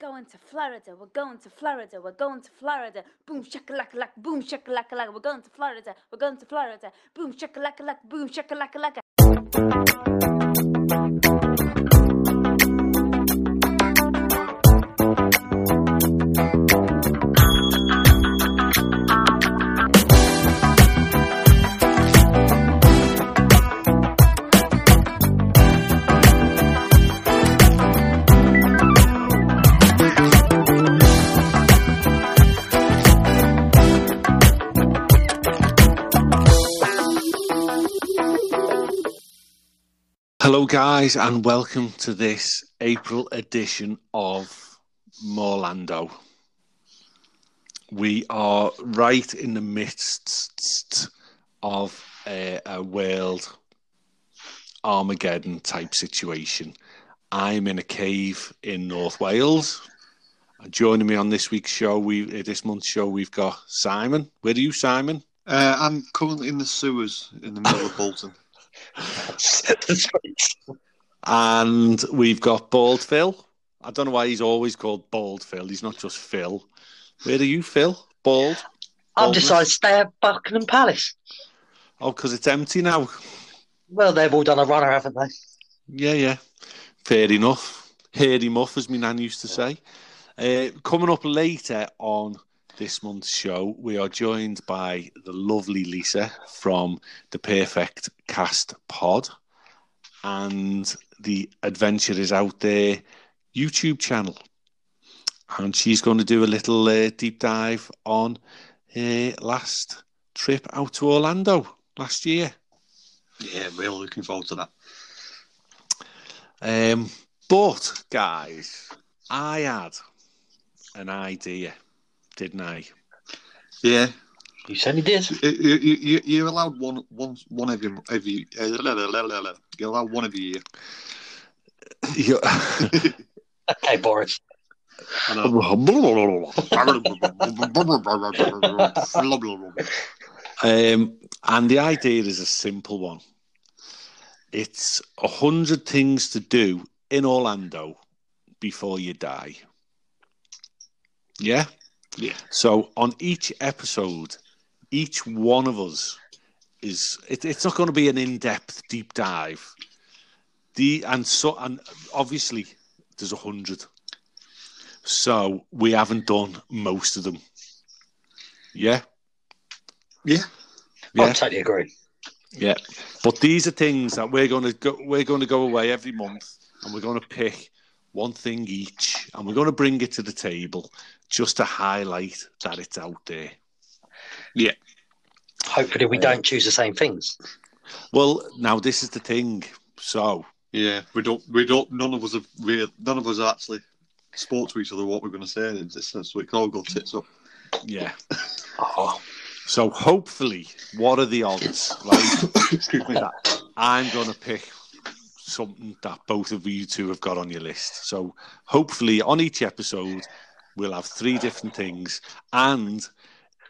going to Florida. We're going to Florida. We're going to Florida. Boom shakalaka laka. Boom shakalaka laka. We're going to Florida. We're going to Florida. Boom shakalaka laka. Boom shakalaka laka. Hello, guys, and welcome to this April edition of Morlando. We are right in the midst of a, a world Armageddon type situation. I'm in a cave in North Wales. And Joining me on this week's show, we uh, this month's show, we've got Simon. Where are you, Simon? Uh, I'm currently in the sewers in the middle of Bolton. And we've got Bald Phil. I don't know why he's always called Bald Phil. He's not just Phil. Where are you, Phil? Bald? I've decided to stay at Buckingham Palace. Oh, because it's empty now. Well, they've all done a runner, haven't they? Yeah, yeah. Fair enough. Hairy muff, as my nan used to say. Uh, coming up later on this month's show, we are joined by the lovely Lisa from the Perfect Cast Pod and the Adventure is Out There YouTube channel. And she's going to do a little uh, deep dive on her last trip out to Orlando last year. Yeah, really looking forward to that. Um, but guys, I had an idea, didn't I? Yeah, You said certainly did. you, you, you, you're allowed one, one, one every, every. Uh, la, la, la, la, la. You're allowed one every year. You- Okay, Boris. Um, and the idea is a simple one. It's a hundred things to do in Orlando before you die. Yeah. Yeah. So on each episode, each one of us is it, it's not going to be an in-depth deep dive. The and so and obviously there's a hundred. So we haven't done most of them. Yeah. Yeah. yeah. I totally agree. Yeah, but these are things that we're going to go. We're going to go away every month, and we're going to pick one thing each, and we're going to bring it to the table just to highlight that it's out there. Yeah. Hopefully, we don't choose the same things. Well, now this is the thing. So Yeah, we don't, we don't. None of us have real. None of us actually spoke to each other what we're going to say in this, so we can all go tits up. yeah, Oh, so hopefully, what are the odds? Right, Excuse me. that I'm going to pick something that both of you two have got on your list. So hopefully, on each episode, we'll have three different things. And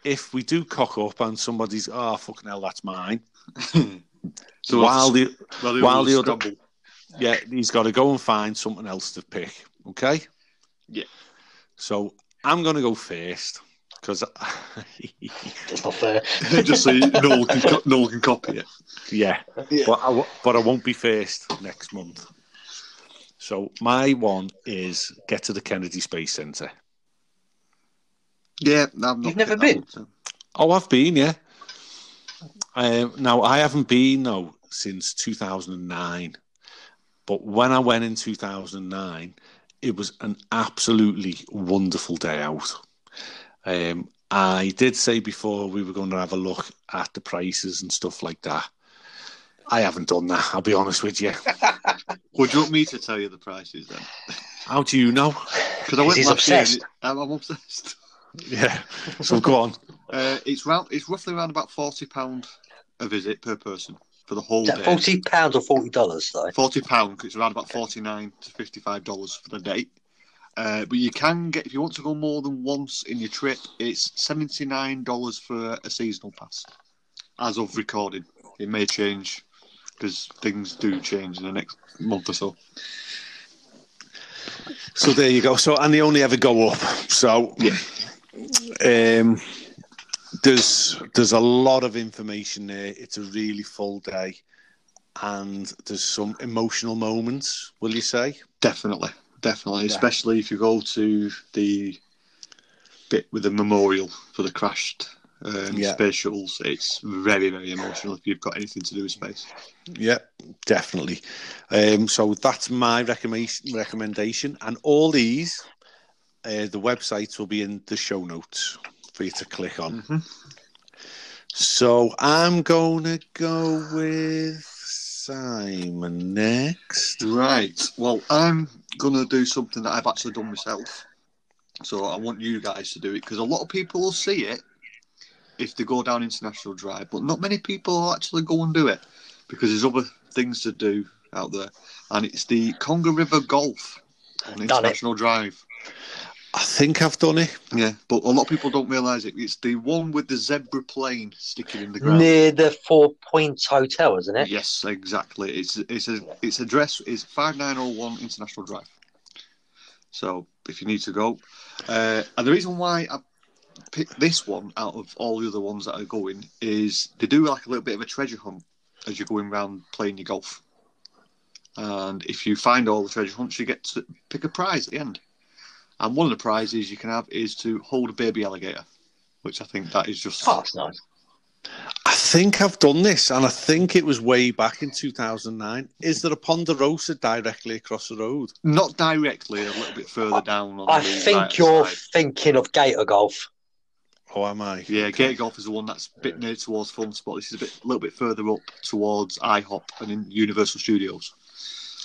if we do cock up and somebody's, oh, fucking hell, that's mine. So while the while the, while the other- scramble. yeah, he's got to go and find something else to pick. Okay. Yeah. So I'm going to go first because, that's not fair. just so you, no one can, co- no one can copy it. yeah, Yeah. but I, w- but I won't be first next month. So my one is get to the Kennedy Space Center. Yeah, I've You've never picked that been? Oh, I've been, yeah. Um, now I haven't been though since 2009, but when I went in 2009, it was an absolutely wonderful day out. Um, I did say before we were going to have a look at the prices and stuff like that. I haven't done that. I'll be honest with you. Would you want me to tell you the prices then? How do you know? Because I went last year. obsessed. and I'm, I'm obsessed. Yeah. So go on. Uh, it's round. It's roughly around about forty pound a visit per person for the whole day. forty pounds or forty dollars though? Forty pound. It's around about forty nine to fifty five dollars for the day. Uh, but you can get if you want to go more than once in your trip. It's seventy nine dollars for a seasonal pass. As of recording, it may change because things do change in the next month or so. So there you go. So and they only ever go up. So Yeah. Um, there's there's a lot of information there. It's a really full day, and there's some emotional moments. Will you say? Definitely, definitely, Yeah. especially if you go to the bit with the memorial for the crashed um, Yeah. space shuttles. It's very, very emotional if you've got anything to do with space. Yeah, definitely. Um, so that's my recommendation. Recommendation, and all these, uh, the websites will be in the show notes for you to click on. Mhm. So I'm gonna go with Simon next. Right. Well, I'm gonna do something that I've actually done myself. So I want you guys to do it because a lot of people will see it if they go down International Drive, but not many people will actually go and do it because there's other things to do out there. And it's the Congo River Golf on Done it. International Drive. I think I've done it. Yeah, but a lot of people don't realise it. It's the one with the zebra plane sticking in the ground. Near the Four Points Hotel, isn't it? Yes, exactly. It's it's a its address is five nine zero one International Drive. So if you need to go, uh, and the reason why I picked this one out of all the other ones that are going is they do like a little bit of a treasure hunt as you're going around playing your golf. And if you find all the treasure hunts, you get to pick a prize at the end. And one of the prizes you can have is to hold a baby alligator, which I think that is just Oh, that's nice. I think I've done this, and I think it was way back in 2009. Is there a Ponderosa directly across the road? not directly, a little bit further down. On I the think right you're side. thinking of Gator Golf. Oh, am I? Yeah, Gator Golf is the one that's a bit near towards Fun Spot. This is a bit, a little bit further up towards IHOP and in Universal Studios.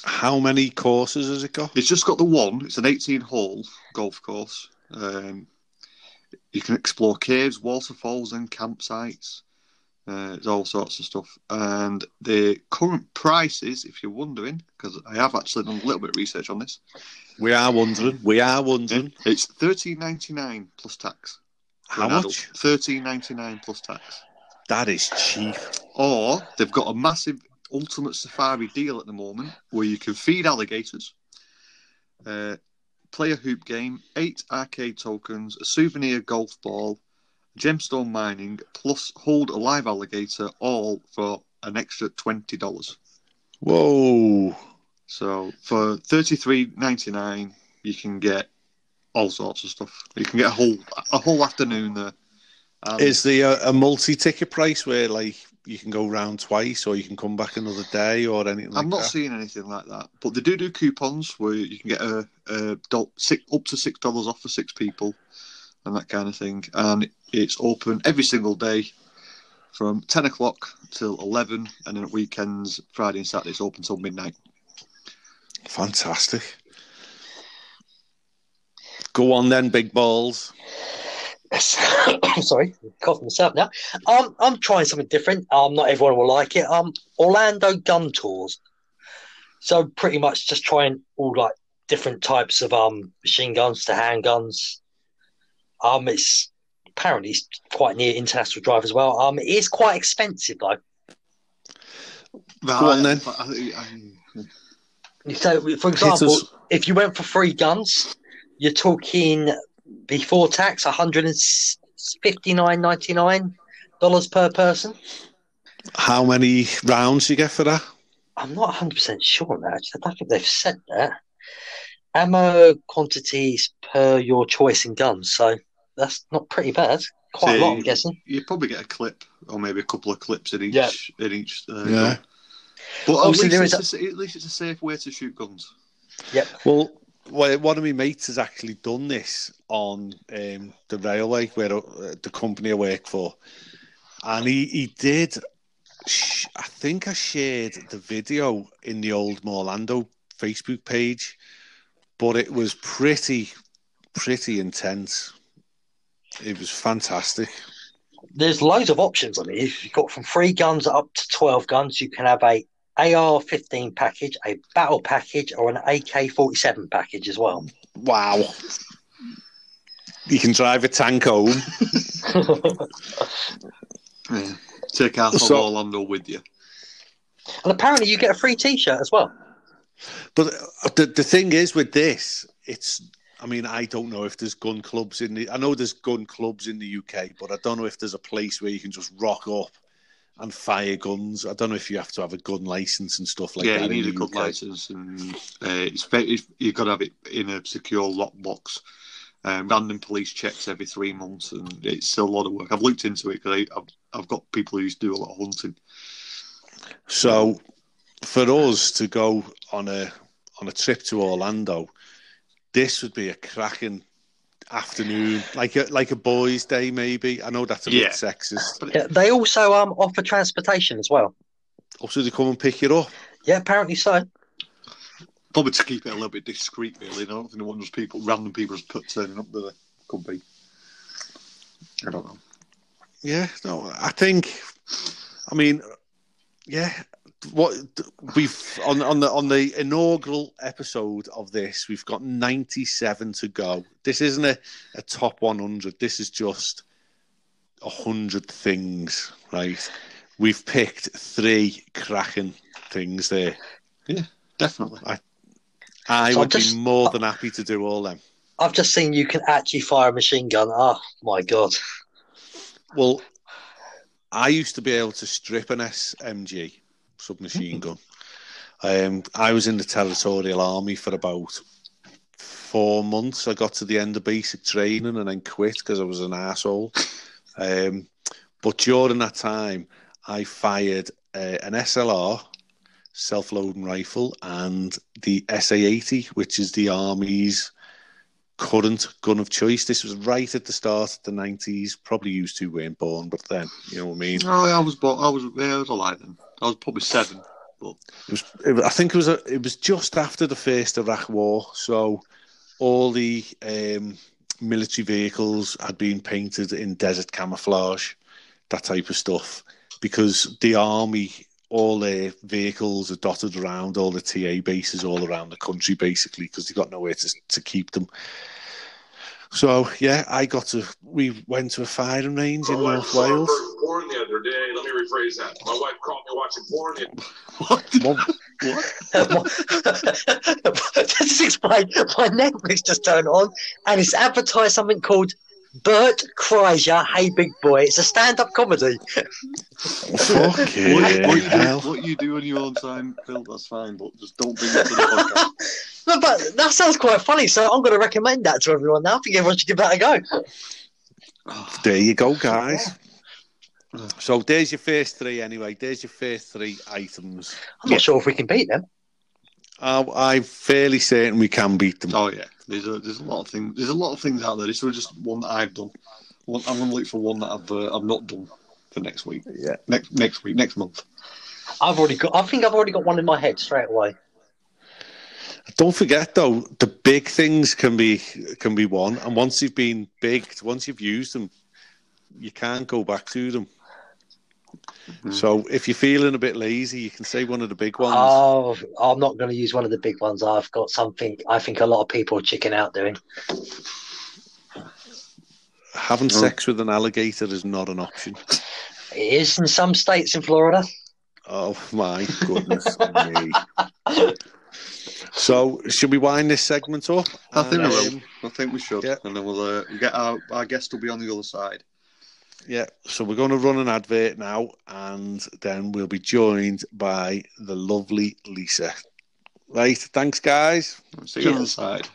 How many courses has it got? It's just got the one. It's an 18-hole golf course. Um, you can explore caves, waterfalls, and campsites. Uh, there's all sorts of stuff. And the current prices, if you're wondering, because I have actually done a little bit of research on this, We are wondering. We are wondering. it's thirteen ninety nine plus tax. How much? Thirteen ninety nine plus tax. That is cheap. Or they've got a massive Ultimate Safari deal at the moment where you can feed alligators, uh, play a hoop game, eight arcade tokens, a souvenir golf ball, gemstone mining, plus hold a live alligator, all for an extra twenty dollars. Whoa. So for thirty three ninety nine, you can get all sorts of stuff. You can get a whole a whole afternoon there. Um, Is there a, a multi-ticket price where, like, you can go round twice, or you can come back another day, or anything like I'm not that? seeing anything like that, but they do do coupons where you can get a, a do- six, up to six dollars off for six people, and that kind of thing. And it's open every single day from ten o'clock till eleven, and then at weekends, Friday and Saturday, it's open till midnight. Fantastic. Go on then, big balls. Sorry, coughing myself now. Um, I'm trying something different. Um, not everyone will like it. Um, Orlando gun tours. So pretty much just trying all like different types of um machine guns to handguns. Um, it's apparently it's quite near International Drive as well. Um, it is quite expensive though. Go on then. But I, I, So, for example, if you went for three guns, you're talking before tax, one hundred and fifty nine ninety nine dollars per person. How many rounds you get for that? I'm not 100 percent sure on that. Actually. I don't think they've said that. Ammo quantities per your choice in guns, so that's not pretty bad. Quite a lot, I'm guessing. you probably get a clip or maybe a couple of clips in each Yeah. in each. Uh, Yeah. gun. But at Obviously, least, there it's a, at least it's a safe way to shoot guns. Yep. Well, well, one of my mates has actually done this on um, the railway where uh, the company I work for, and he he did. I think I shared the video in the old Morlando Facebook page, but it was pretty pretty intense. It was fantastic. There's loads of options. I mean, you've got from three guns up to 12 guns, you can have a AR-15 package, a battle package, or an AK-47 package as well. Wow. You can drive a tank home. Yeah. Take half So- of Orlando with you. And apparently, you get a free T-shirt as well. But uh, the the thing is with this, it's. I mean, I don't know if there's gun clubs in the. I know there's gun clubs in the UK, but I don't know if there's a place where you can just rock up and fire guns. I don't know if you have to have a gun license and stuff like yeah, that. you need a gun UK. license, and uh, it's, it's, you've got to have it in a secure lockbox. Um, random police checks every three months, and it's still a lot of work. I've looked into it because I've, I've got people who used to do a lot of hunting. So, for us to go on a on a trip to Orlando, this would be a cracking afternoon, like a like a boys' day, maybe. I know that's a Yeah. bit sexist. Yeah, they also um offer transportation as well. Also, they come and pick you up. Yeah, apparently so. Probably to keep it a little bit discreet, really. I don't think they want just people, random people, just put turning up there. Could be. I don't know. Yeah, no, I think. I mean, yeah. What we've on on the on the inaugural episode of this, we've got ninety seven to go. This isn't a, a top one hundred. This is just a hundred things, right? We've picked three cracking things there. Yeah, definitely. I So would just- be more than happy to do all them. I've just seen you can actually fire a machine gun. Oh my god! Well, I used to be able to strip an SMG submachine gun. Um, I was in the territorial army for about four months. I got to the end of basic training and then quit because I was an asshole. Um, but during that time, I fired uh, an SLR, self-loading rifle, and the SA-80, which is the army's current gun of choice. This was right at the start of the nineties. Probably used to weren't born, but then you know what I mean. Oh, I was, bo- I was, yeah, I was alive then. I was probably seven. But It was, it, I think it was a, it was just after the first Iraq War, so all the um, military vehicles had been painted in desert camouflage, that type of stuff, because the army, all their vehicles are dotted around all the TA bases all around the country, basically, because they've got nowhere to to keep them. So yeah, I got to. We went to a firing range in oh, North Wales. saw porn the other day. Let me rephrase that. My wife caught me watching porn. The what? One, just explain. My Netflix just turned on, and it's advertised something called Bert Kreischer. Hey, big boy! It's a stand-up comedy. fucking What, what, you do, hell. what you do on your own time, Phil, that's fine, but just don't bring it to the podcast. No, but that sounds quite funny, so I'm going to recommend that to everyone now. I think everyone should give that a go. There you go, guys. So there's your first three, anyway. There's your first three items. I'm not sure if we can beat them. Uh, I'm fairly certain we can beat them. Oh yeah, there's a there's a lot of things. There's a lot of things out there. This was just one that I've done. One, I'm going to look for one that I've uh, I've not done for next week. Yeah. Next next week, next month. I've already got. I think I've already got one in my head straight away. Don't forget though, the big things can be can be won, and once you've been big, once you've used them, you can't go back to them. So if you're feeling a bit lazy, you can say one of the big ones. Oh, I'm not going to use one of the big ones. I've got something. I think a lot of people are chicken out doing. Having sex with an alligator is not an option. It is in some states in Florida. Oh my goodness me! So should we wind this segment up? I think we will. um, I think we should, yeah. and then we'll uh, get our our guest will be on the other side. Yeah, so we're going to run an advert now, and then we'll be joined by the lovely Lisa. Right, thanks, guys. See you on the side.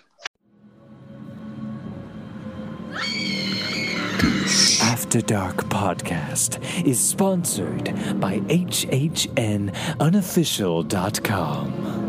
After Dark podcast is sponsored by HHNUnofficial.com,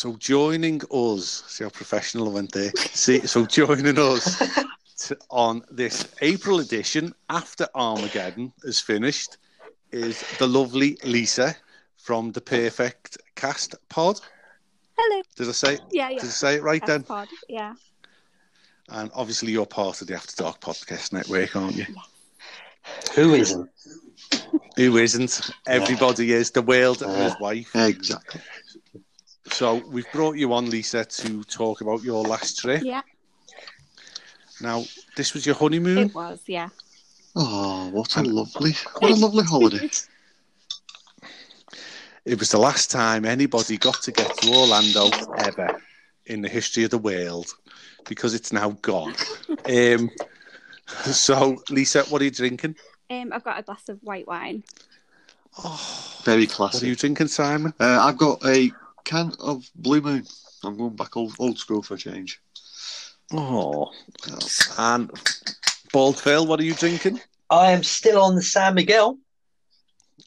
So joining us, see how professional I went there. See, so joining us to, on this April edition after Armageddon is finished is the lovely Lisa from the Perfect Cast Pod. Hello. Did I say? Yeah, yeah. Did I say it right then? Pod. Yeah. And obviously, you're part of the After Dark Podcast Network, aren't you? Who isn't? Who isn't? Everybody is. The world uh, and his wife. Exactly. So we've brought you on, Lisa, to talk about your last trip. Yeah, Now, this was your honeymoon. it was. Yeah. Oh, what a lovely, what a lovely holiday. It was the last time anybody got to get to Orlando ever in the history of the world because it's now gone. um, so, Lisa, what are you drinking? Um, I've got a glass of white wine. Oh, Very What classic. are you drinking, Simon? Uh, I've got a can of Blue Moon. I'm going back old, old school for a change. Oh, and Bald Phil, what are you drinking? I am still on the San Miguel.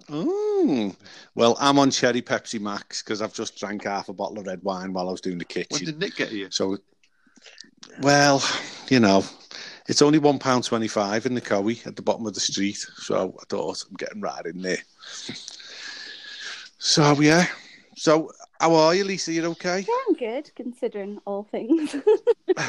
Mm. Well, I'm on Cherry Pepsi Max because I've just drank half a bottle of red wine while I was doing the kitchen. When did Nick get here? So, well, you know, it's only one pound twenty-five in the Cowie at the bottom of the street. So I thought I'm getting right in there. So yeah. So how are you, Lisa? You okay? Yeah, I'm good considering all things.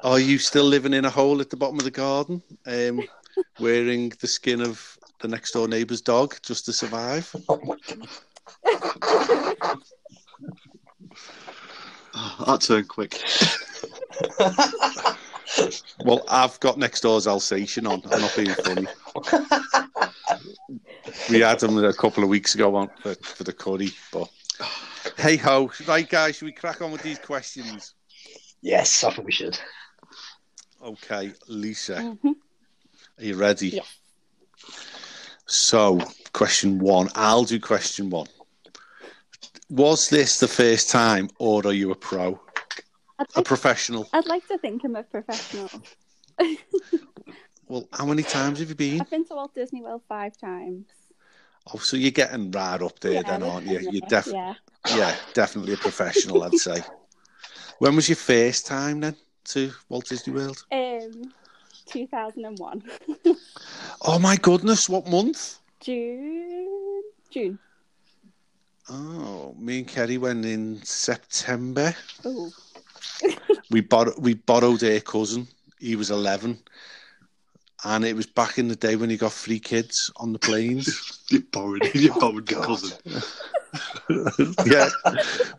Are you still living in a hole at the bottom of the garden, um, wearing the skin of the next door neighbour's dog just to survive? Oh my God. Oh, that turned quick. Well, I've got next door's Alsatian on. I'm not being funny. We had him a couple of weeks ago on for, for the curry, but hey ho! Right, guys, should we crack on with these questions? yes, I think we should. Okay, Lisa, Mhm. are you ready? Yeah. So, question one. I'll do question one. Was this the first time, or are you a pro, I'd a like, professional? I'd like to think I'm a professional. Well, how many times have you been? I've been to Walt Disney World five times. Oh, so you're getting right up there, Yeah, then, aren't you? You're def- Yeah. yeah, definitely a professional, I'd say. When was your first time then to Walt Disney World? Um, 2001. Oh my goodness, what month? June. June. Oh, me and Kerry went in September. Oh. We bor- we borrowed her cousin. He was eleven, and it was back in the day when you got free kids on the planes. You borrowed, you borrowed your cousin. yeah,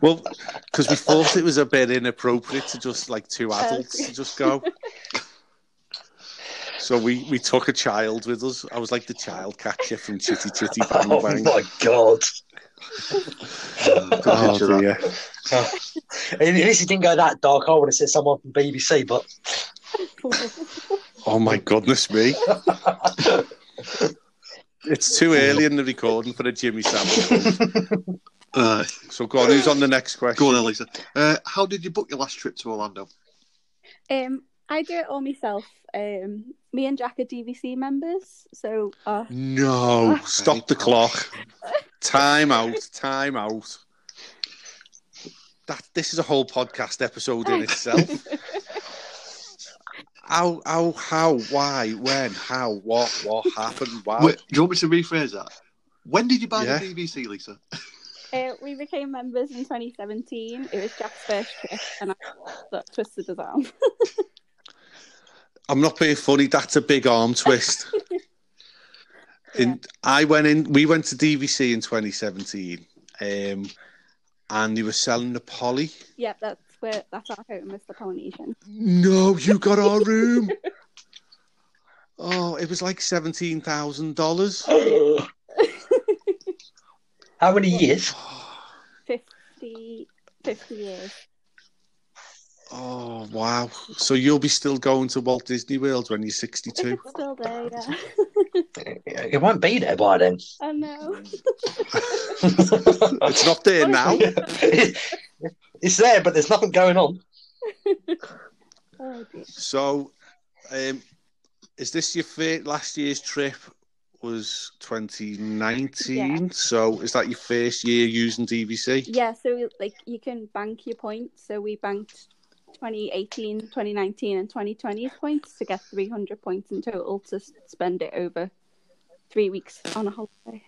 well, because we thought it was a bit inappropriate to just like two adults to just go. So we, we took a child with us. I was like the child catcher from Chitty Chitty Bang Bang. Oh Bang. my God. Oh Picture that. dear. At least it didn't go that dark. I would have said someone from BBC, but Oh my goodness me. It's too early in the recording for a Jimmy Savile. Uh, So go on, who's on the next question? go on, then, Lisa. Uh, how did you book your last trip to Orlando? Um, I do it all myself. Um, me and Jack are DVC members, so uh, No, stop the clock. Time out, time out. That this is a whole podcast episode in itself. How, how, how, why, when, how, what, what happened? Why? Wait, do you want me to rephrase that? When did you buy Yeah. the DVC, Lisa? uh, we became members in 2017. It was Jack's first trip, and I got twisted his arm. I'm not being funny. That's a big arm twist. In, I went in. We went to DVC in 2017, um, and they were selling the Polly. yep, that's where that's our home, Mr. Polynesian. No, you got our room. oh, it was like seventeen thousand dollars. how many years? 50, 50 years. Oh wow! So you'll be still going to Walt Disney World when you're 62? It's still there, yeah. It won't be there by then. I know. it's not there now. it's there, but there's nothing going on. Oh. So, um, is this your fir- last year's trip? Was 2019? So is that your first year using DVC? Yeah, so like you can bank your points. So we banked 2018, 2019, and 2020 points to get 300 points in total to spend it over three weeks on a holiday.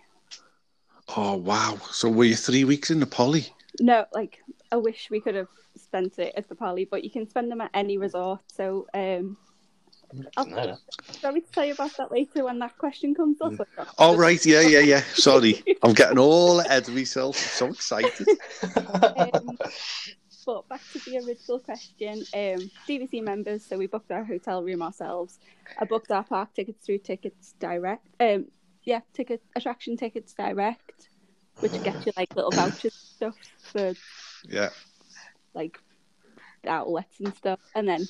Oh wow! So were you three weeks in the poly? No, like I wish we could have spent it at the Poly, but you can spend them at any resort. So um, I'll No, no. shall we tell you about that later when that question comes up? Oh right, yeah, yeah, yeah. Sorry, I'm getting all ahead of myself. I'm so excited. Um, but back to the original question, um, DVC members. So we booked our hotel room ourselves. I booked our park tickets through Tickets Direct. Um, yeah, ticket attraction tickets direct, which gets you like little vouchers and stuff for Yeah. like outlets and stuff. And then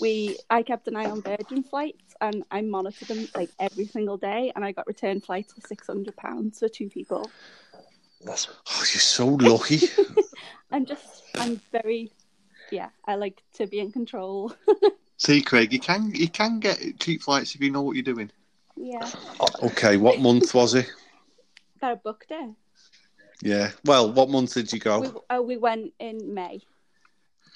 we, I kept an eye on Virgin flights and I monitored them like every single day. And I got return flights for six hundred pounds for two people. That's Oh, you're so lucky. I'm just, I'm very, yeah, I like to be in control. See, Craig, you can you can get cheap flights if you know what you're doing. yeah, okay, what month was it? that I booked it. Yeah. Well, what month did you go? We, oh, we went in May.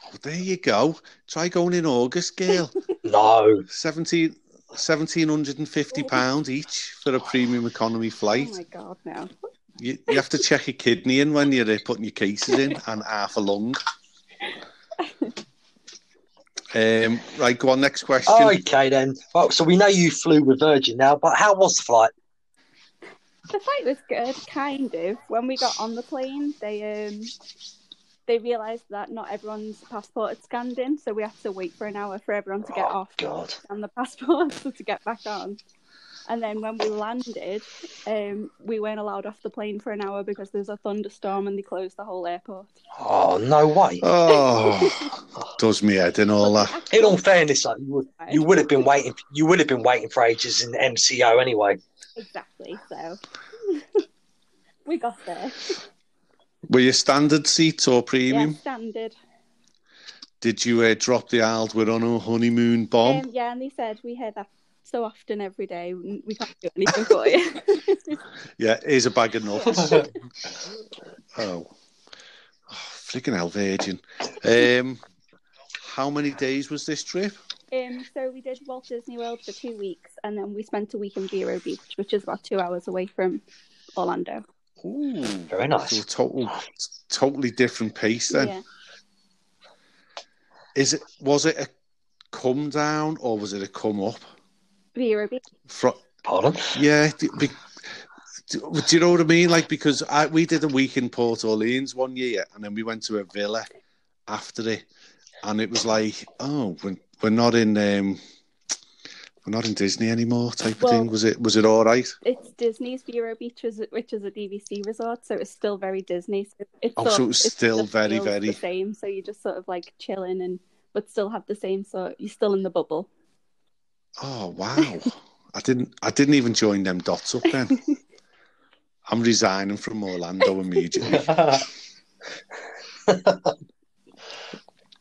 Oh, there you go. Try going in August, girl. no. 17 1750 pounds each for a premium economy flight. Oh my god, no. You, you have to check a kidney in when you're uh, putting your cases in and half a lung. Um, right, go on. Next question. Okay then. Well, so we know you flew with Virgin now, but how was the flight? The flight was good, kind of. When we got on the plane, they um they realised that not everyone's passport had scanned in, so we had to wait for an hour for everyone to get Oh, off God. and the passports to get back on. And then when we landed, um, we weren't allowed off the plane for an hour because there's a thunderstorm and they closed the whole airport. Oh no way. Oh, does me head and all that. In all fairness, like, you would you would have been waiting. You would have been waiting for ages in the MCO anyway. Exactly. So we got there. Were you standard seats or Yeah, premium? standard. Did you uh, drop the aisle? We're on a honeymoon bomb. Um, yeah, and they said we hear that so often every day. We can't do anything for you. yeah, here's a bag of nuts. oh. oh, freaking hell, Virgin. Um, how many days was this trip? um, so we did Walt Disney World for two weeks, and then we spent a week in Vero Beach, which is about two hours away from Orlando. Ooh, Very nice. so a total, totally different pace then. Yeah. Is it? Was it a come down or was it a come up? Vero Beach. Fro- Pardon? Yeah. d- be- Do, do you know what I mean? Like because I, we did a week in Port Orleans one year, and then we went to a villa after it, and it was like, oh, we're, we're not in um, we're not in Disney anymore, type of thing. Was it was it all right? It's Disney's Vero Beach, which is- which is a DVC resort, so it's still very Disney. So it's Oh, sort so of- it's still just very, very- the same. So you just sort of like chilling and but still have the same sort. You're still in the bubble. Oh wow! I didn't I didn't even join them dots up then. I'm resigning from Orlando immediately.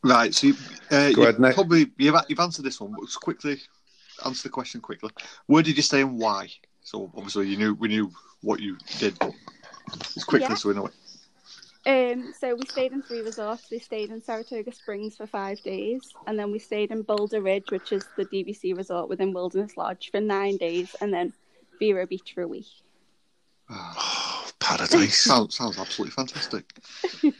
Right, so you, uh, Go you ahead, Nick. probably you've, you've answered this one, but just quickly answer the question quickly. Where did you stay and why? So obviously you knew we knew what you did. but Just quickly, Yeah. so we know it. Um, so we stayed in three resorts. We stayed in Saratoga Springs for five days, and then we stayed in Boulder Ridge, which is the DVC resort within Wilderness Lodge, for nine days, and then Vero Beach for a week. Oh, paradise. Sounds sounds absolutely fantastic.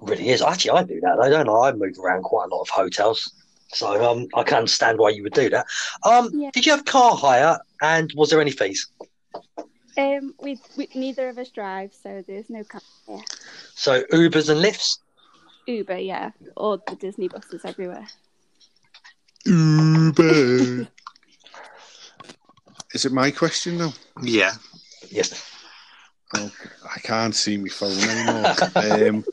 really is. Actually, I do that. I don't know. I move around quite a lot of hotels, so um, I can't understand why you would do that. Um, Yeah. did you have car hire, and was there any fees? Um, we, we neither of us drive, so there's no car. Yeah. So Ubers and lifts. Uber, yeah, or the Disney buses everywhere. Uber. Is it my question now? Yeah. Yes. Oh, I can't see my phone anymore. um,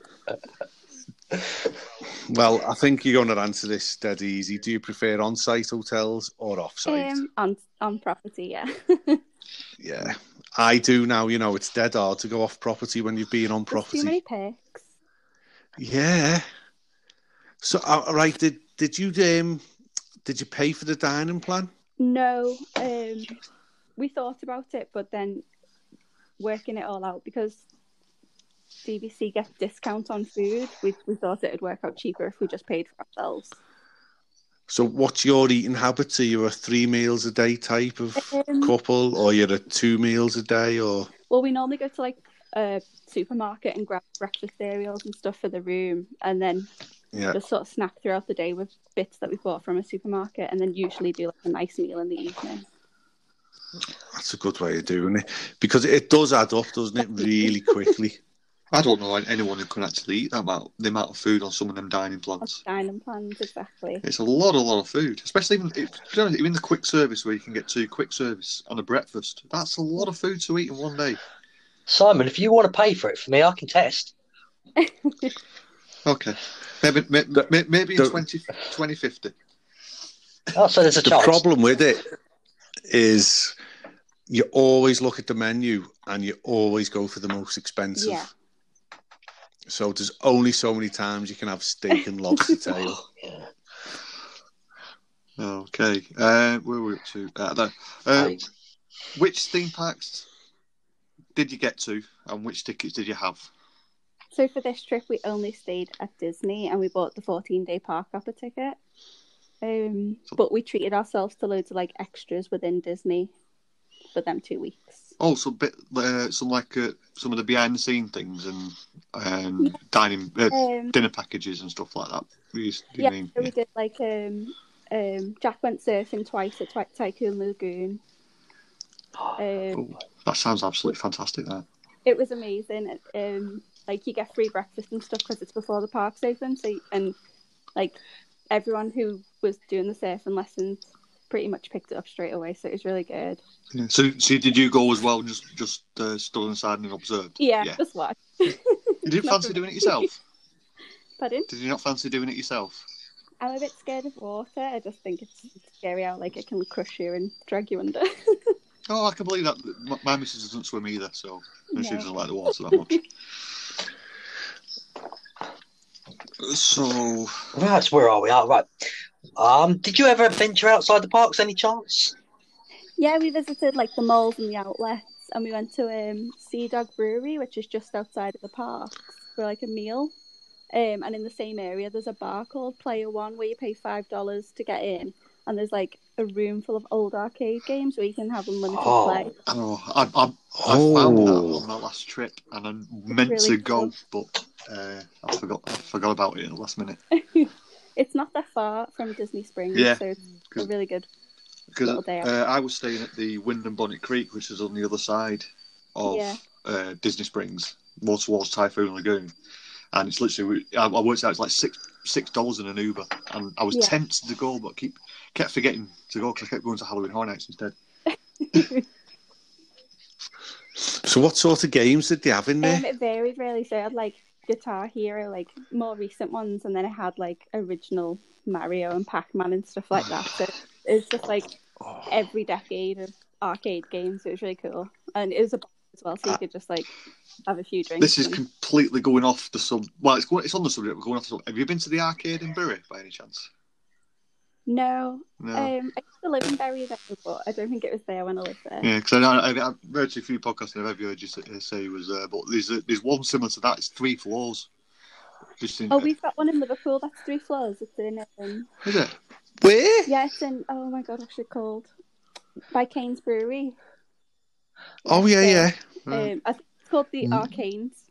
well, I think you're going to answer this dead easy. Do you prefer on-site hotels or off-site? Um, on on property, yeah. yeah, I do now. You know, it's dead hard to go off property when you've been on There's property. too many perks. Yeah. So, uh, right, did did you um did you pay for the dining plan? No, um, we thought about it, but then working it all out because DVC gets discount on food. We we thought it'd work out cheaper if we just paid for ourselves. So, what's your eating habits? Are you a three meals a day type of Um, couple, or you're a two meals a day, or Well, we normally go to like a supermarket and grab breakfast cereals and stuff for the room, and then yeah? just sort of snack throughout the day with bits that we bought from a supermarket, and then usually do like a nice meal in the evening. That's a good way of doing it because it does add up, doesn't it? Really quickly. I don't know anyone who can actually eat that amount, the amount of food on some of them dining plans. Dining plans, exactly. It's a lot, a lot of food, especially even, if, to be honest, even the quick service where you can get two quick service on a breakfast. That's a lot of food to eat in one day. Simon, if you want to pay for it for me, I can test. Okay, maybe maybe, maybe in the- 20, 2050. Oh, so there's a The chance. problem with it is you always look at the menu and you always go for the most expensive. Yeah. So there's only so many times you can have steak and lobster tail. Yeah. Okay, uh, where were we up to? Uh, there. Uh, which theme parks did you get to, and which tickets did you have? So for this trip, we only stayed at Disney, and we bought the 14-day park hopper ticket. Um, but we treated ourselves to loads of like extras within Disney for them two weeks. Oh, some bit, uh, some like uh, some of the behind the scene things and um, dining uh, Um, dinner packages and stuff like that. You, you yeah, mean? so we did like um, um, Jack went surfing twice at Twi- Typhoon Lagoon. Um, Oh, that sounds absolutely fantastic. There, it was amazing. Um, like you get free breakfast and stuff because it's before the park's open. So and like everyone who was doing the surfing lessons pretty much picked it up straight away. So it was really good. Yeah. So, so did you go as well? Just just uh, stood inside and observed. Yeah, Yeah. just watch. You didn't fancy doing it yourself? Pardon? Did you not fancy doing it yourself? I'm a bit scared of water. I just think it's scary how like it can crush you and drag you under. Oh, I can believe that. My, my missus doesn't swim either, so she No. doesn't like the water that much. so, Right, where are we? Oh, right. Um, did you ever venture outside the parks? Any chance? yeah, we visited like the malls and the outlets, and we went to um, Sea Dog Brewery, which is just outside of the parks, for like a meal. Um, and in the same area, there's a bar called Player One where you pay five dollars to get in, and there's like a room full of old arcade games where you can have unlimited Oh. play. oh, I, I, I found that Oh. on my last trip, and I meant Really to go, cool. but uh, I forgot. I forgot about it at the last minute. It's not that far from Disney Springs, Yeah. so it's a 'Cause- really good. Because Little day out. uh, I was staying at the Wyndham Bonnet Creek, which is on the other side of Yeah. uh, Disney Springs, more towards Typhoon Lagoon. And it's literally, I, I worked out it's like six six dollars in an Uber, and I was Yeah. tempted to go, but keep kept forgetting to go because I kept going to Halloween Horror Nights instead. So, what sort of games did they have in there? Um, it varied really. So I had like Guitar Hero, like more recent ones, and then I had like original Mario and Pac Man and stuff like that. So it's just like every decade of arcade games. It was really cool, and it was a bar as well, so you ah. could just like have a few drinks. This is and- completely going off the sub. Well, it's going, it's on the subject. We're going off the sub. Have you been to the arcade in Bury by any chance? No, No. um, I used to live in Bury then, but I don't think it was there when I lived there. Yeah, because I know I've, I've read a few podcasts and I've heard you say, say it was there, but there's a, there's one similar to that. It's three floors. Just in, Oh, we've got one in Liverpool. That's three floors. It's in um, is it? Where? yeah, it's in. Oh my god, what's it called? By Cains Brewery. Oh, yeah, yeah. Um, I think it's called the Mm. Arcanes.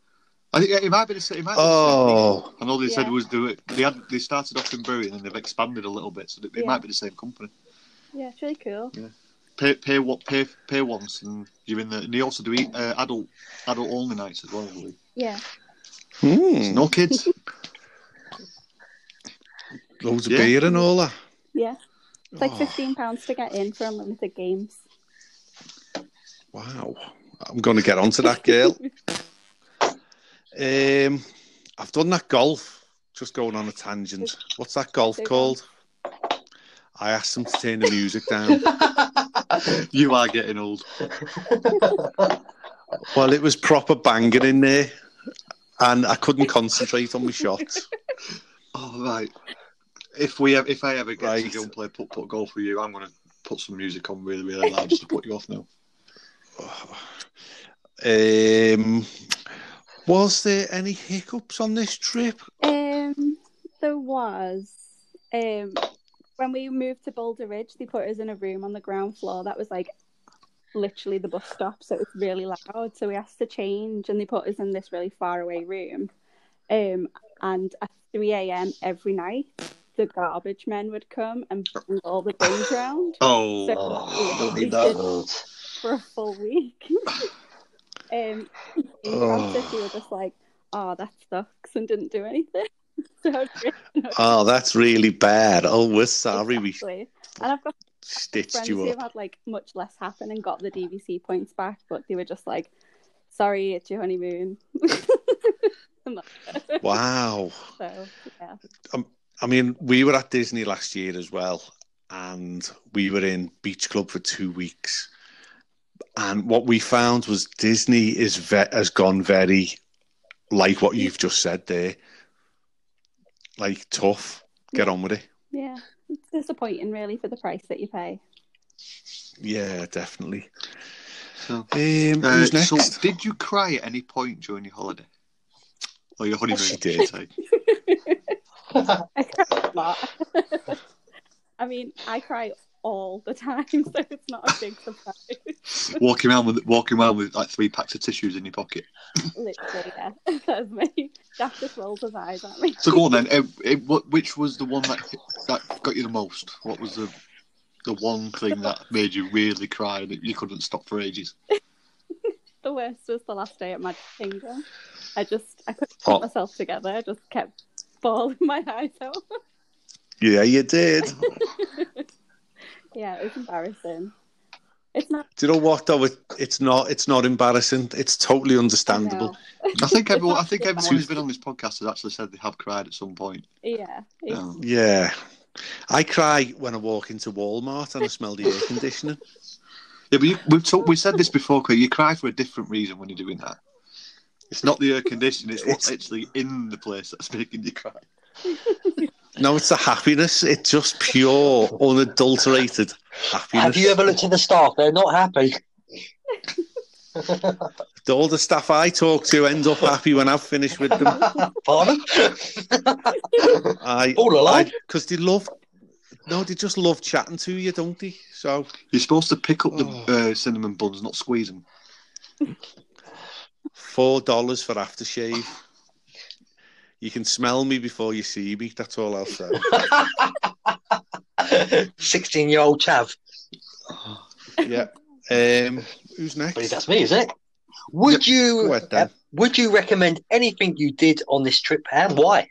I think it might be the same. Might be the Oh. same. I know they said Yeah. it was do it. They had they started off in Bury and then they've expanded a little bit, so it Yeah. might be the same company. Yeah, it's really cool. Pay pay what pay pay once and you're in the. And they also do eat, uh, adult adult only nights as well. I believe. Yeah. Hmm. No kids. Loads of Yeah. beer and all that. Yeah. It's like Oh. fifteen pounds to get in for unlimited games. Wow. I'm going to get onto that, girl. um, I've done that golf. Just going on a tangent. What's that golf called? I asked them to turn the music down. you are getting old. Well, it was proper banging in there, and I couldn't concentrate on my shots. Oh right. If we have, if I ever get to Right. go and play putt putt golf with you, I'm gonna put some music on really really loud just to put you off now. Um, was there any hiccups on this trip? Um, there was. Um, when we moved to Boulder Ridge, they put us in a room on the ground floor that was like literally the bus stop, so it was really loud. So we asked to change, and they put us in this really far away room. Um, and at 3 a.m. every night, the garbage men would come and bring all the bins round Oh, So- Oh, don't we that. For a full week. um, Oh. were just like, "Oh, that sucks," and didn't do anything. so really. Oh, that's really bad. Oh, we're sorry We and I've got stitched you who up. had like much less happen and got the DVC points back, but they were just like, "Sorry, it's your honeymoon." Wow. so yeah, um, I mean, we were at Disney last year as well, and we were in Beach Club for two weeks. And what we found was Disney is ve- has gone very like what you've just said there, like tough. Get on with it. yeah, it's disappointing really for the price that you pay. Yeah, definitely. So, Um, uh, who's next? so did you cry at any point during your holiday? Or your honeymoon? She I did. should say. I cry a lot. I mean, I cry all the time, so it's not a big surprise. walking around with walking around with like three packs of tissues in your pocket. Literally, yeah. That's me. Jack just rolls his eyes at me. So go on then. What, which was the one that that got you the most? What was the the one thing that made you really cry that you couldn't stop for ages? The worst was the last day at Magic Kingdom. I just, I couldn't put Oh. myself together. I just kept bawling my eyes out. Yeah, you did. Yeah, it was embarrassing. It's not. Do you know what though? It, it's not. It's not embarrassing. It's totally understandable. no. I think everyone. I think everyone who's been on this podcast has actually said they have cried at some point. Yeah. it's- Um, Yeah, I cry when I walk into Walmart and I smell the air conditioning. yeah, but you, we've talked, we said this before. Craig, You cry for a different reason when you're doing that. It's not the air conditioning; it's what's It's- actually in the place that's making you cry. No, it's the happiness. It's just pure, unadulterated happiness. Have you ever looked at the staff? They're not happy. All the staff I talk to end up happy when I've finished with them. Pardon? I, All alike? because they love. No, they just love chatting to you, don't they? So You're supposed to pick up the Oh. uh, cinnamon buns, not squeeze them. four dollars for aftershave. You can smell me before you see me. That's all I'll say. 16 year old chav. yeah. Um, who's But next? that's me, isn't it? Would you ahead, Dan. uh, would you recommend anything you did on this trip and why?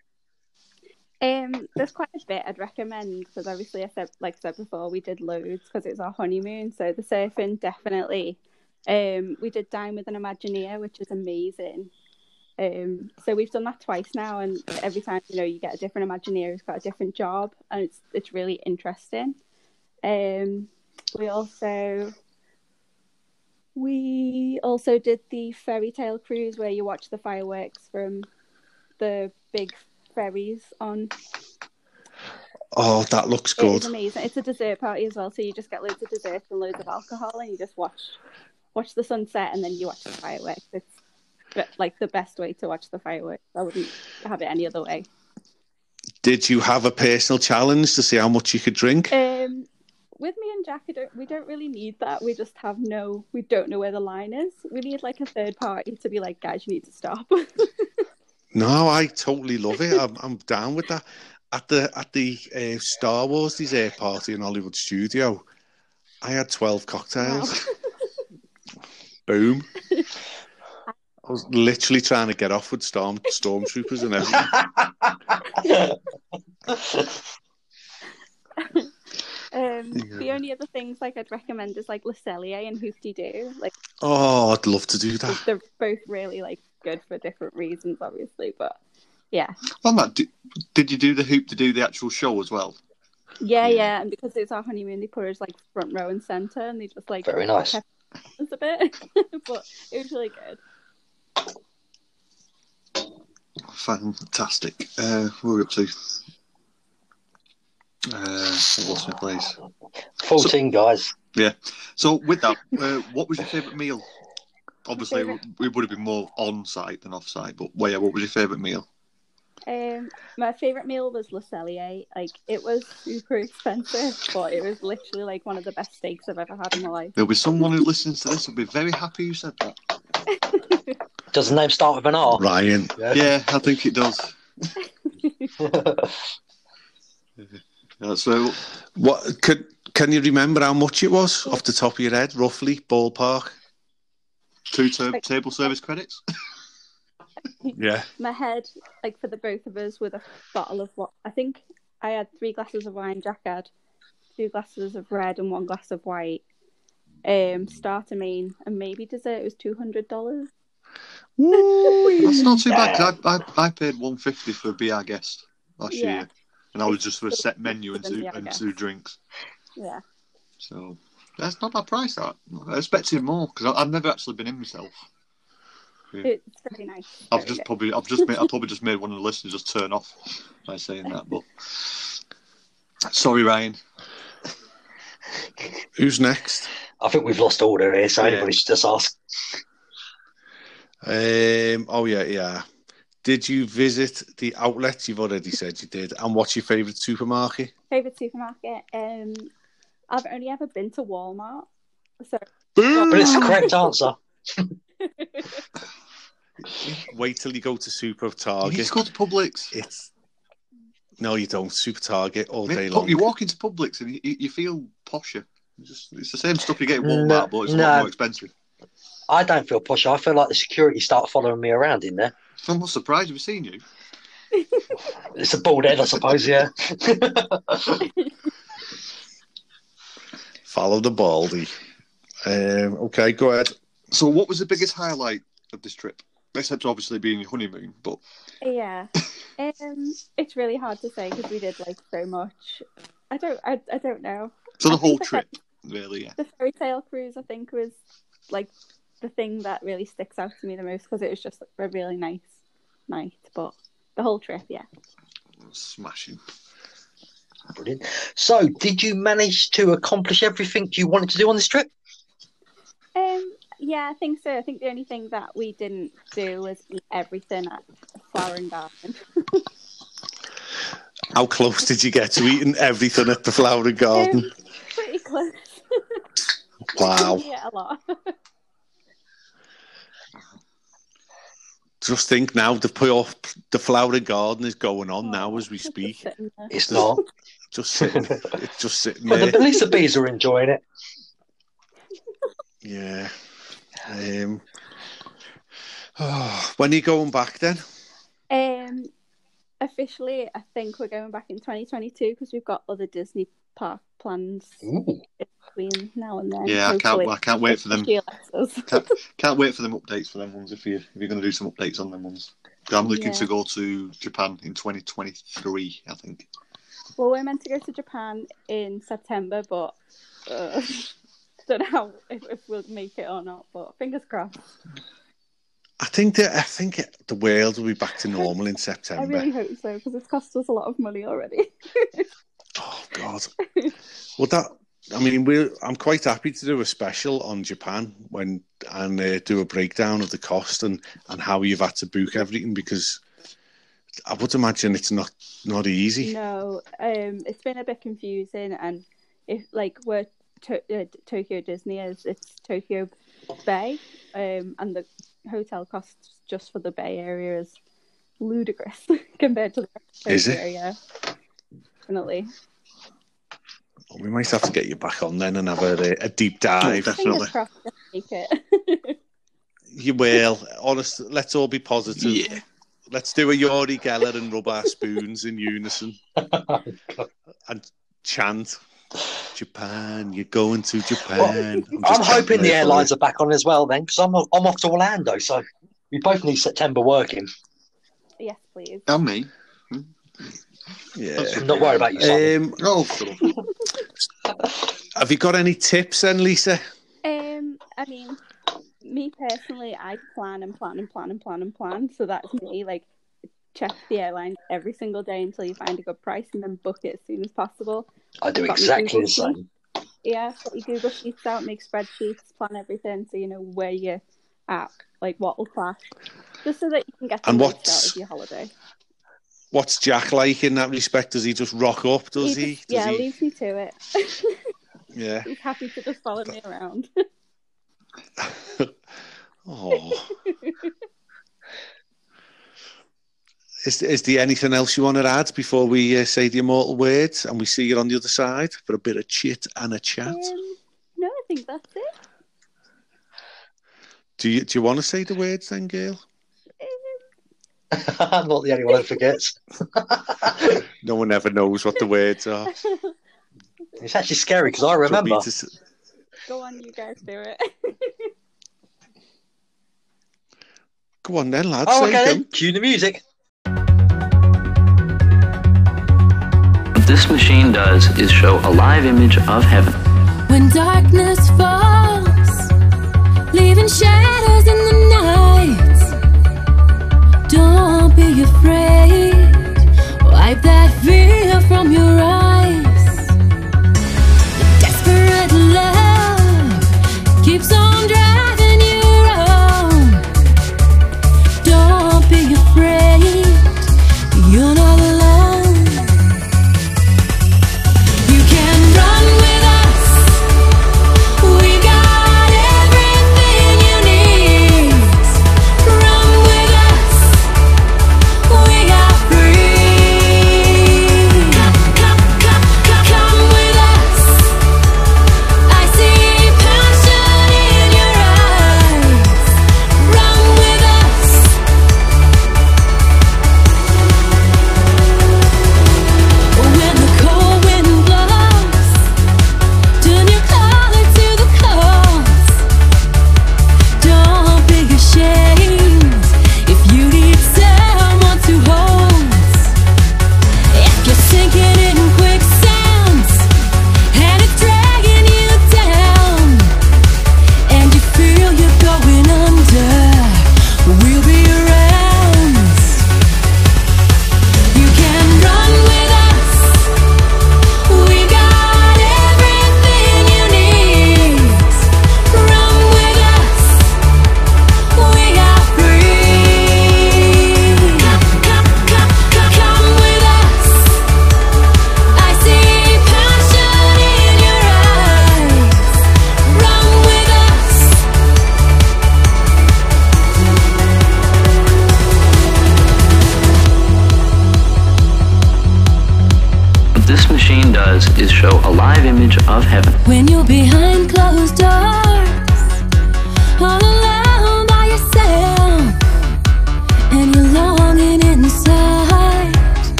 Um, there's quite a bit I'd recommend because obviously I said, like I said before, we did loads because it was our honeymoon. So the surfing definitely. Um, we did dine with an Imagineer, which is amazing. Um, so we've done that twice now, and every time you know you get a different Imagineer who's got a different job, and it's it's really interesting. Um, we also we also did the fairy tale cruise where you watch the fireworks from the big ferries on Oh, that looks good. amazing. It's a dessert party as well, so you just get loads of desserts and loads of alcohol, and you just watch watch the sunset, and then you watch the fireworks. It's but, like the best way to watch the fireworks. I wouldn't have it any other way. Did you have a personal challenge to see how much you could drink? Um, with me and Jack, I don't, we don't really need that. We just have no. We don't know where the line is. We need like a third party to be like, guys, you need to stop. No, I totally love it. I'm, I'm down with that. At the at the uh, Star Wars dessert party in Hollywood Studio, I had twelve cocktails. Boom. I was literally trying to get off with storm stormtroopers and everything. um, the only other things like I'd recommend is like Le Cellier and Hoop De Doo. Like Oh, I'd love to do that. they're both really like good for different reasons, obviously. But yeah, Well, that, did, did you do the Hoop De Doo the actual show as well? yeah, Yeah. yeah. And because it's our honeymoon, they put us like front row and center, and they just like Very nice. kept us a bit. but it was really good. Fantastic. Uh, what are we up to? Uh, I lost my place. 14 guys. Yeah. So, with that, uh, what was your favourite meal? Obviously, Favourite- it would have been more on site than off site, but well, yeah, what was your favourite meal? Um, my favorite meal was Le Cellier. Like it was super expensive, but it was literally like one of the best steaks I've ever had in my life. There'll be someone who listens to this who'll be very happy you said that. Does the name start with an R? Ryan. Yeah, I think it does. That's so What could can you remember how much it was off the top of your head, roughly, ballpark? two ta- table service credits. Yeah. my head, like for the both of us, with a bottle of what I think I had three glasses of wine. Jack had two glasses of red and one glass of white. Um, starter main and maybe dessert was two hundred dollars. That's not too bad. 'cause I, I, I paid one fifty for Be Our Guest last Yeah. year, and I was just for a set menu and two and two drinks. Yeah, So that's not bad price. That I expected more because I've never actually been in myself. it's very nice. I've very just good. probably I've just made I probably just made one of the listeners just turn off by saying that. But sorry, Ryan. Who's next? I think we've lost order here, so Yeah. anybody should just ask. Um, oh yeah, yeah. Did you visit the outlets? You've already said you did. And what's your favourite supermarket? favorite supermarket. Um, I've only ever been to Walmart, so But it's the correct answer. Wait till you go to Super You need Target. to go to Publix. It's no, you don't. Super Target all day long. You walk into Publix and you, you feel posher. It's, just, it's the same stuff you get in Walmart, No, but it's a no. lot more expensive. I don't feel posh. I feel like the security start following me around in there. I'm not surprised we've seen you. It's a bald head, I suppose. Yeah. Follow the baldy. Um, okay, go ahead. So, what was the biggest highlight of this trip? Except obviously being your honeymoon, but yeah. Um, it's really hard to say because we did like so much. I don't, I, I don't know. so the I think whole the trip, really, yeah. The fairy tale cruise, I think, was like the thing that really sticks out to me the most because it was just a really nice night. But the whole trip, yeah. Smashing. Brilliant. So, did you manage to accomplish everything you wanted to do on this trip? Um, yeah, I think so. I think the only thing that we didn't do was eat everything at Flower and Garden. How close did you get to eating everything at the Flower and Garden? Um, pretty close. Wow. yeah, a lot. Just think now the put off the Flower Garden is going on now as we speak. It's not. Just sitting, it's just sitting But the, there. at least the bees are enjoying it. Yeah. Um, oh, when are you going back then? Um, officially, I think we're going back in 2022 because we've got other Disney park plans Ooh. Between now and then. Yeah, I can't. I can't wait for them. She. Can't, can't wait for them updates for them ones. If you if you're going to do some updates on them ones, I'm looking Yeah. to go to Japan in 2023. I think. Well, we're meant to go to Japan in September, but uh, don't know how, if, if we'll make it or not. But fingers crossed. I think that I think the world will be back to normal in September. I really hope so because it's cost us a lot of money already. Oh God. well, that I mean, we I'm quite happy to do a special on Japan when and uh, do a breakdown of the cost and and how you've had to book everything because I would imagine it's not not easy. No, um, it's been a bit confusing, and if like we're to- uh, Tokyo Disney is it's Tokyo Bay, um, and the hotel costs just for the Bay area is ludicrous compared to the rest of Is it? Yeah, definitely. Oh, we might have to get you back on then and have a, a deep oh, dive. Definitely. Fingers crossed to make it. You will. Honest, let's all be positive. Yeah. Let's do a Uri Geller and rub our spoons in unison and chant. Japan, you're going to Japan. I'm hoping the airlines are back on as well then, because I'm I'm off to Orlando, so we both need September working. yes, please. And me. Hmm. Yeah. I'm not worried about you, Simon. Um, Oh, shut have you got any tips then, Lisa? Um, I mean, me personally, I plan and plan and plan and plan and plan. So that's me. Like, check the airlines every single day until you find a good price, and then book it as soon as possible. I do exactly the same. Yeah, put your Google Sheets out, make spreadsheets, plan everything, so you know where you're at, like what will clash, just so that you can get the And most what's- out of your holiday. What's Jack like in that respect? Does he just rock up? Does he? just- Does yeah, he? leaves me to it. Yeah. He's happy to just follow me around. Oh. Is, is there anything else you want to add before we uh, say the immortal words and we see you on the other side for a bit of chit and a chat? Um, no, I think that's it. Do you do you want to say the words then, Gail? I'm not the only one who forgets. No one ever knows what the words are. It's actually scary because I Do you want me remember. to Go on, you guys do it. Go on then, lads. Oh, okay then. Cue the music. What this machine does is show a live image of heaven. When darkness falls, leaving shadows in the night. Don't be afraid. Wipe that fear from your eyes.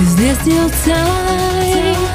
Cause there's still time.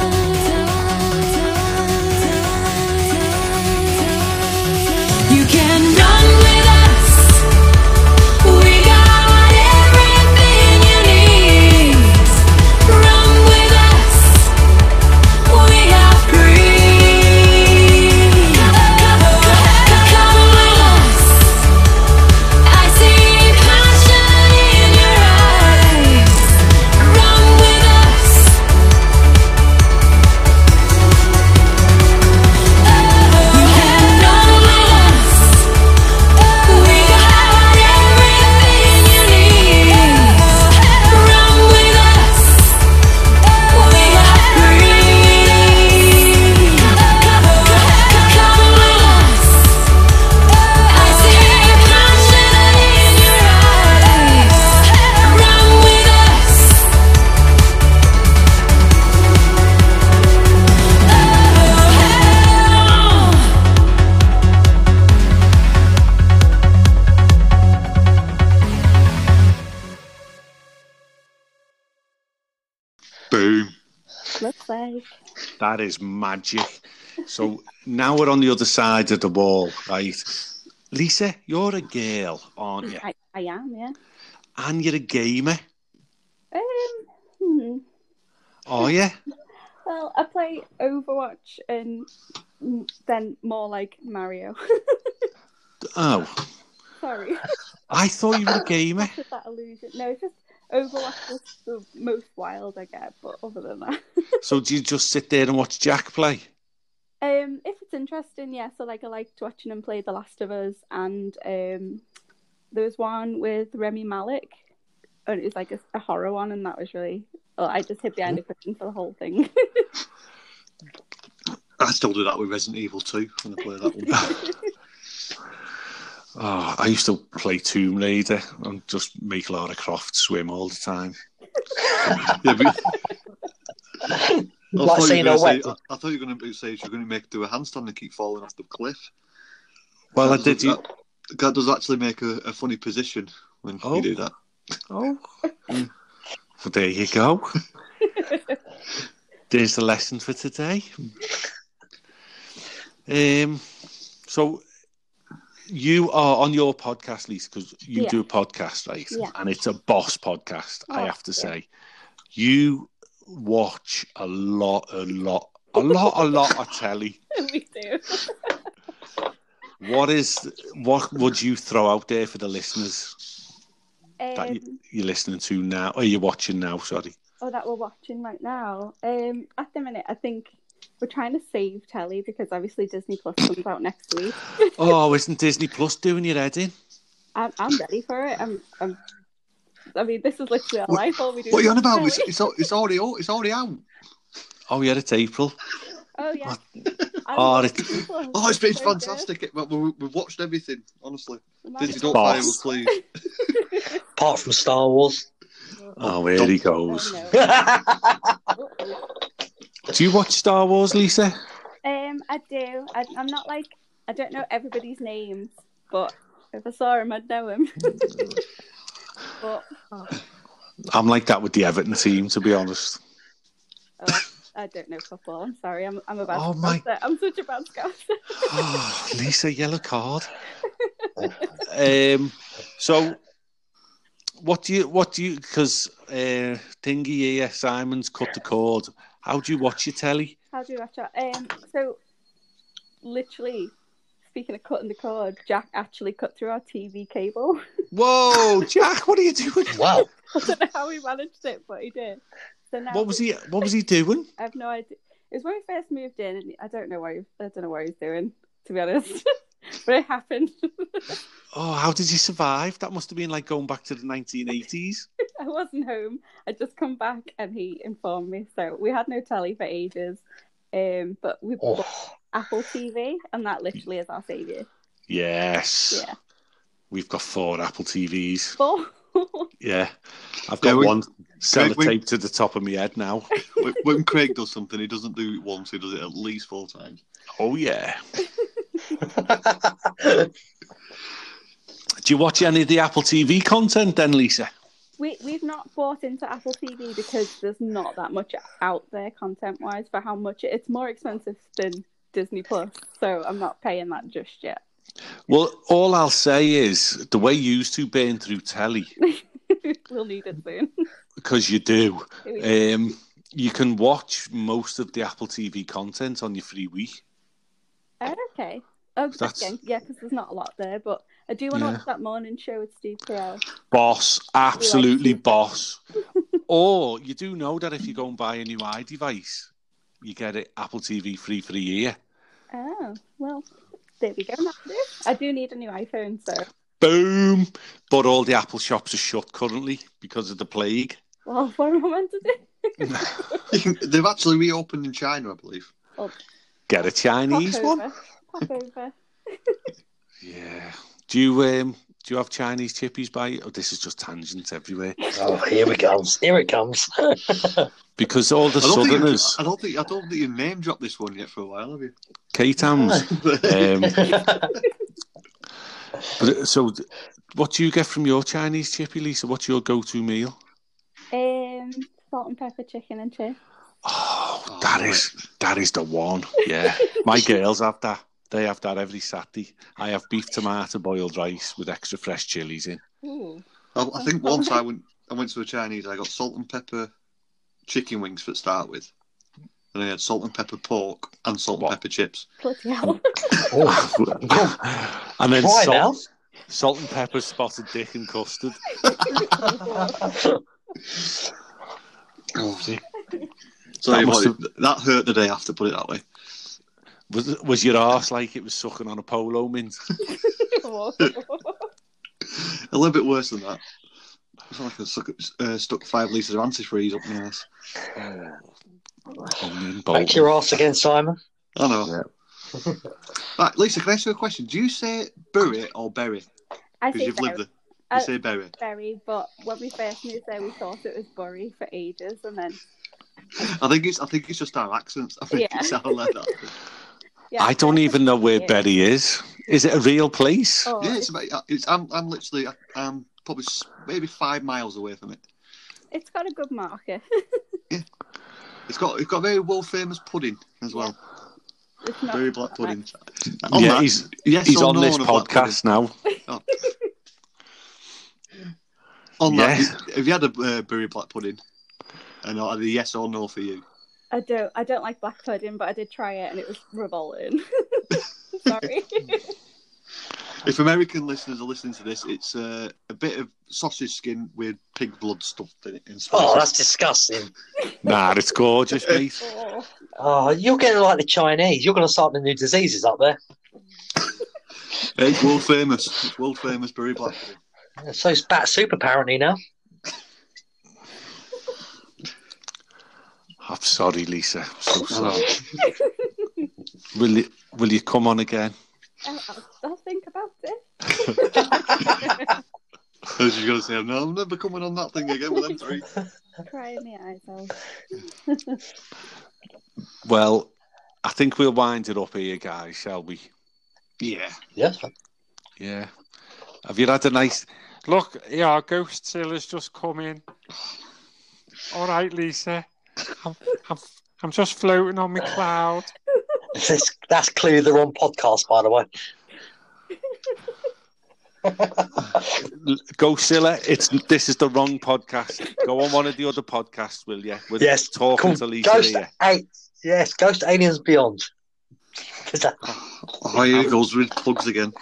That is magic. So now we're on the other side of the wall, right? Lisa, you're a girl, aren't you? I, I am, yeah. And you're a gamer, Um, hmm. are you? Well, I play Overwatch and then more like Mario. Oh, Sorry, I thought you were a gamer. that illusion. No, it's just Overwatch is the most wild I get, but other than that, So do you just sit there and watch Jack play? um, if it's interesting, yeah. So like I liked watching him play The Last of Us, and um, there was one with Rami Malek, and it was like a, a horror one, and that was really. Well, I just hid behind a curtain for the whole thing. I still do that with Resident Evil 2 when I play that one. Oh, I used to play Tomb Raider and just make Lara Croft swim all the time. yeah, but... I Like thought, you were gonna say. I I thought you were going to say you're going to make do a handstand and keep falling off the cliff. Well, I That did. does- You, That, that does actually make a, a funny position when Oh. you do that. oh, well, there you go. There's the lesson for today. Um, so you are on your podcast, Lisa, because you Yeah. do a podcast, right? Yeah. And it's a boss podcast. I Oh, have to say, you watch a lot, a lot, a lot, a lot of telly. Me too. What is what would you throw out there for the listeners that Um, you, you're listening to now, or you're watching now? Sorry. oh, that we're watching right now. Um, at the minute, I think we're trying to save telly because obviously Disney Plus comes out next week. Oh, isn't Disney Plus doing your head in? I'm, I'm ready for it. I'm, I'm. I mean, this is literally our What- life. All we do. What are you is on about? It's, it's, it's already out. It's already out. Oh yeah, it's April. Oh yeah. Oh, it, oh, it's been so fantastic. It- we- we- We've watched everything, honestly. Disney, don't boss. fire us, please. Apart from Star Wars. Oh, here he goes. Do you watch Star Wars, Lisa? Um, I do. I, I'm not like I don't know everybody's names, but if I saw him, I'd know him. but I'm like that with the Everton team, to be honest. oh, I don't know football. I'm sorry. I'm I'm a bad. Oh, my- scouser. I'm such a bad scouser. Oh, Lisa, yellow card. um, so, what do you, what do you, because uh, Thingy here, Simon's cut the cord. How do you watch your telly? How do you watch it? Um, so literally. Speaking of cutting the cord, Jack actually cut through our TV cable. Whoa, Jack, what are you doing? wow. I don't know how he managed it, but he did. So now What was he, what was he doing? I have no idea. It was when we first moved in, and I don't know what he, I don't know what he's doing, to be honest. But it happened. Oh, how did you survive? That must have been like going back to the 1980s. I wasn't home. I'd just come back, and he informed me. So we had no telly for ages, um, but we Oh. bought Apple TV, and that literally is our savior. Yes. Yeah. We've got four Apple TVs. Four. Yeah. I've Yeah, got we- one sellotape we- to the top of my head now. when, when Craig does something, he doesn't do it once, he does it at least four times. Oh, yeah. Do you watch any of the Apple TV content then, Lisa? we we've not bought into Apple TV because there's not that much out there content wise for how much it, it's more expensive than Disney Plus. So I'm not paying that just yet. Well, all I'll say is the way you used to burn through telly, we'll need it soon. because you do, um, you can watch most of the Apple TV content on your free week. Oh, okay. Oh, That's- okay. Yeah, because there's not a lot there, but I do want to Yeah. watch that morning show with Steve Carell. Boss, absolutely you. boss. or oh, you do know that if you go and buy a new iDevice, you get it Apple TV free for a year. Oh, well, there we go. I do need a new iPhone, so Boom! But all the Apple shops are shut currently because of the plague. well, what am I meant to do? They've actually reopened in China, I believe. Oh. Get a Chinese one. Over. Pop over. Yeah. Do you um do you have Chinese chippies by you? Oh, this is just tangents everywhere. Oh, here it comes. Here it comes. Because all the I don't, you, southerners, I don't think I don't think you name dropped this one yet for a while, have you? K-Towns. um, but, so, what do you get from your Chinese chippy, Lisa? What's your go-to meal? Um, salt and pepper chicken and chips. Oh, that is that is the one. Yeah, my girls have that. They have that every Saturday. I have beef tomato boiled rice with extra fresh chilies in. Ooh. I, I think once I went I went to a Chinese, I got salt and pepper chicken wings for to start with. And I had salt and pepper pork and salt What? and pepper chips. Bloody hell. and then Try now. salt, salt and pepper spotted dick and custard. oh, See? So That that, must have- that hurt the day after. Put it that way. Was was your ass like it was sucking on a polo mint? It was. A little bit worse than that. It's like I stuck, uh, stuck five litres of antifreeze up my ass. Only Back your ass again, Simon. I know. Right, Lisa, can I ask you a question? Do you say bury or bury? I Because say you've lived there. You Uh, say bury. Bury, but when we first moved there, we thought it was Bury for ages, and then I think it's I think it's just our accents. I think Yeah. it sounds like that. Yeah, I don't even know where Yeah. Betty is. Is it a real place? Oh, Yeah, it's, it's about. It's I'm I'm literally I'm probably maybe five miles away from it. it's got a good market. It's got it's got a very world famous pudding as well. it's not Very black pudding. much. On yeah, that, he's yes he's on no this a black pudding? podcast now. On Yeah. that, have you had a uh, bury black pudding? And either yes or no for you. I don't. I don't like black pudding, but I did try it, and it was revolting. Sorry. If American listeners are listening to this, it's uh, a bit of sausage skin with pig blood stuffed in it. In spices. Oh, that's disgusting. Nah, it's gorgeous, mate. oh, Oh, you're getting like the Chinese. You're going to start the new diseases up there. It's world famous. It's world famous bury black pudding. it's bat soup apparently now. I'm sorry, Lisa. I'm so Oh. sorry. will you will you come on again? I'll, I'll, I'll think about it. I was just going to say, no, I'm never coming on that thing again with them three. Cry my eyes out. Well, I think we'll wind it up here, guys. Shall we? Yeah. Yes. Yeah. Have you had a nice? Look, yeah, our Ghost Sailor's just come in. All right, Lisa. I'm, I'm, I'm just floating on my cloud. That's, that's clearly the wrong podcast, by the way. Ghostzilla, it's this is the wrong podcast. Go on one of the other podcasts, will you? We're Yes, talking Cool. to Lisa Ghost, here. hey, yes, Ghost Aliens Beyond. Is that- Oh, here he goes with plugs again.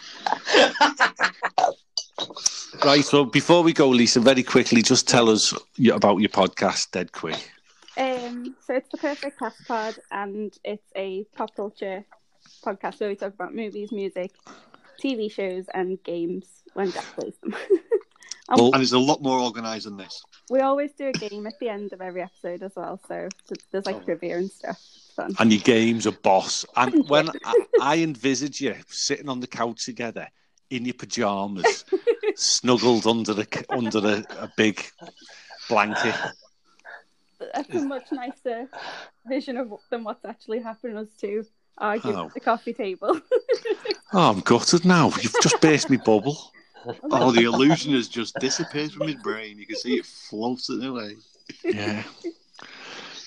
Right. So before we go, Lisa, very quickly, just tell us about your podcast, Dead Quick. Um, so it's the perfect cast pod, and it's a pop culture podcast where we talk about movies, music, TV shows, and games when Jack plays them. and Well, And it's a lot more organised than this. we always do a game at the end of every episode as well, so there's like trivia and stuff. Fun. and your game's a boss. And when I, I envisage you sitting on the couch together in your pajamas, snuggled under the under a, a big blanket. That's a much nicer vision of than what's actually happening us to argue Oh. at the coffee table. Oh, I'm gutted now. You've just burst me bubble. Oh, the illusion has just disappeared from his brain. You can see it floating away. Yeah.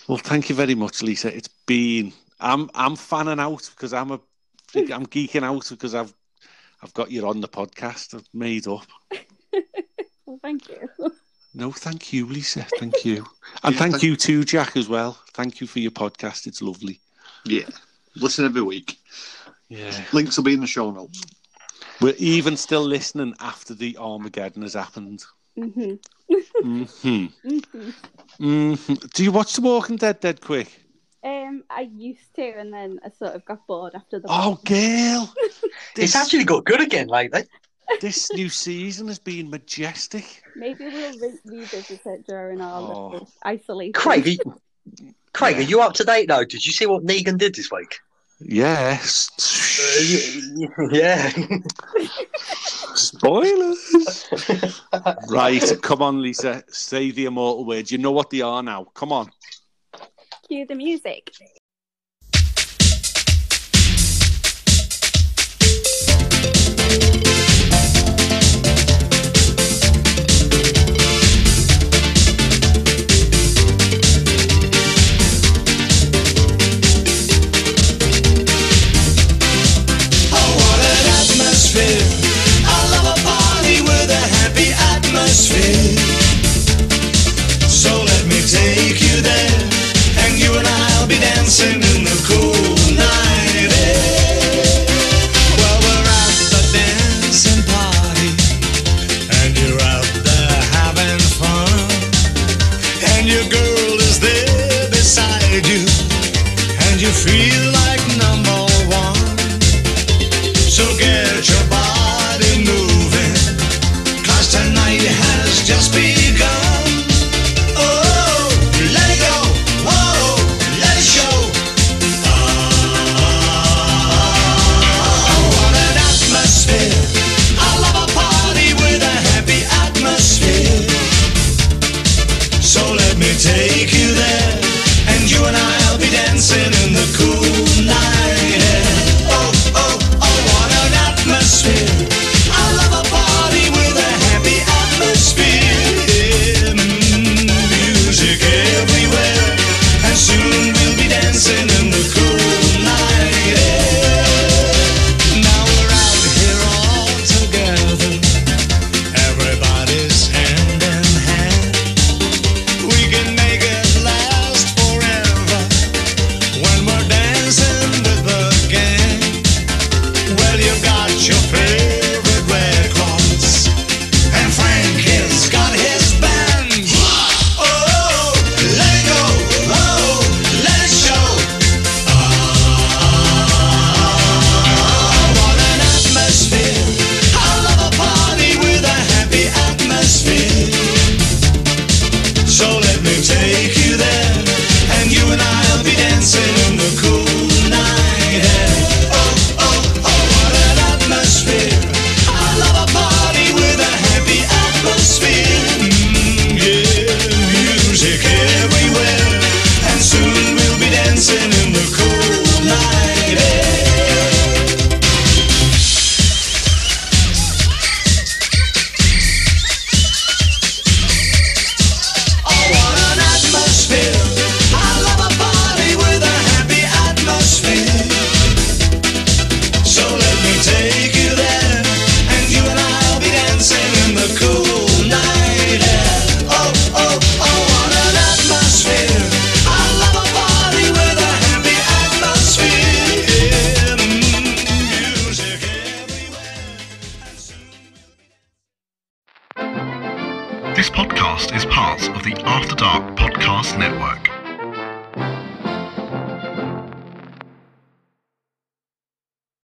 Well, thank you very much, Lisa. It's been. I'm I'm fanning out because I'm a. I'm geeking out because I've I've got you on the podcast. I've made up. well, thank you. No, thank you, Lisa. Thank you, and Yeah, thank thank- you too, Jack, as well. Thank you for your podcast. It's lovely. Yeah. Listen every week. Yeah. Links will be in the show notes. We're even still listening after the Armageddon has happened. hmm hmm hmm hmm Do you watch The Walking Dead dead quick? Um, I used to, and then I sort of got bored after the. Oh, girl! It's actually got good again lately. This new season has been majestic. Maybe we'll re- revisit it during our Oh. little isolation. Craig, are you, Craig, are you up to date though? Did you see what Negan did this week? Yes. Yeah. Spoilers. right, come on, Lisa. Say the immortal words. You know what they are now. Come on. Cue the music. Dancing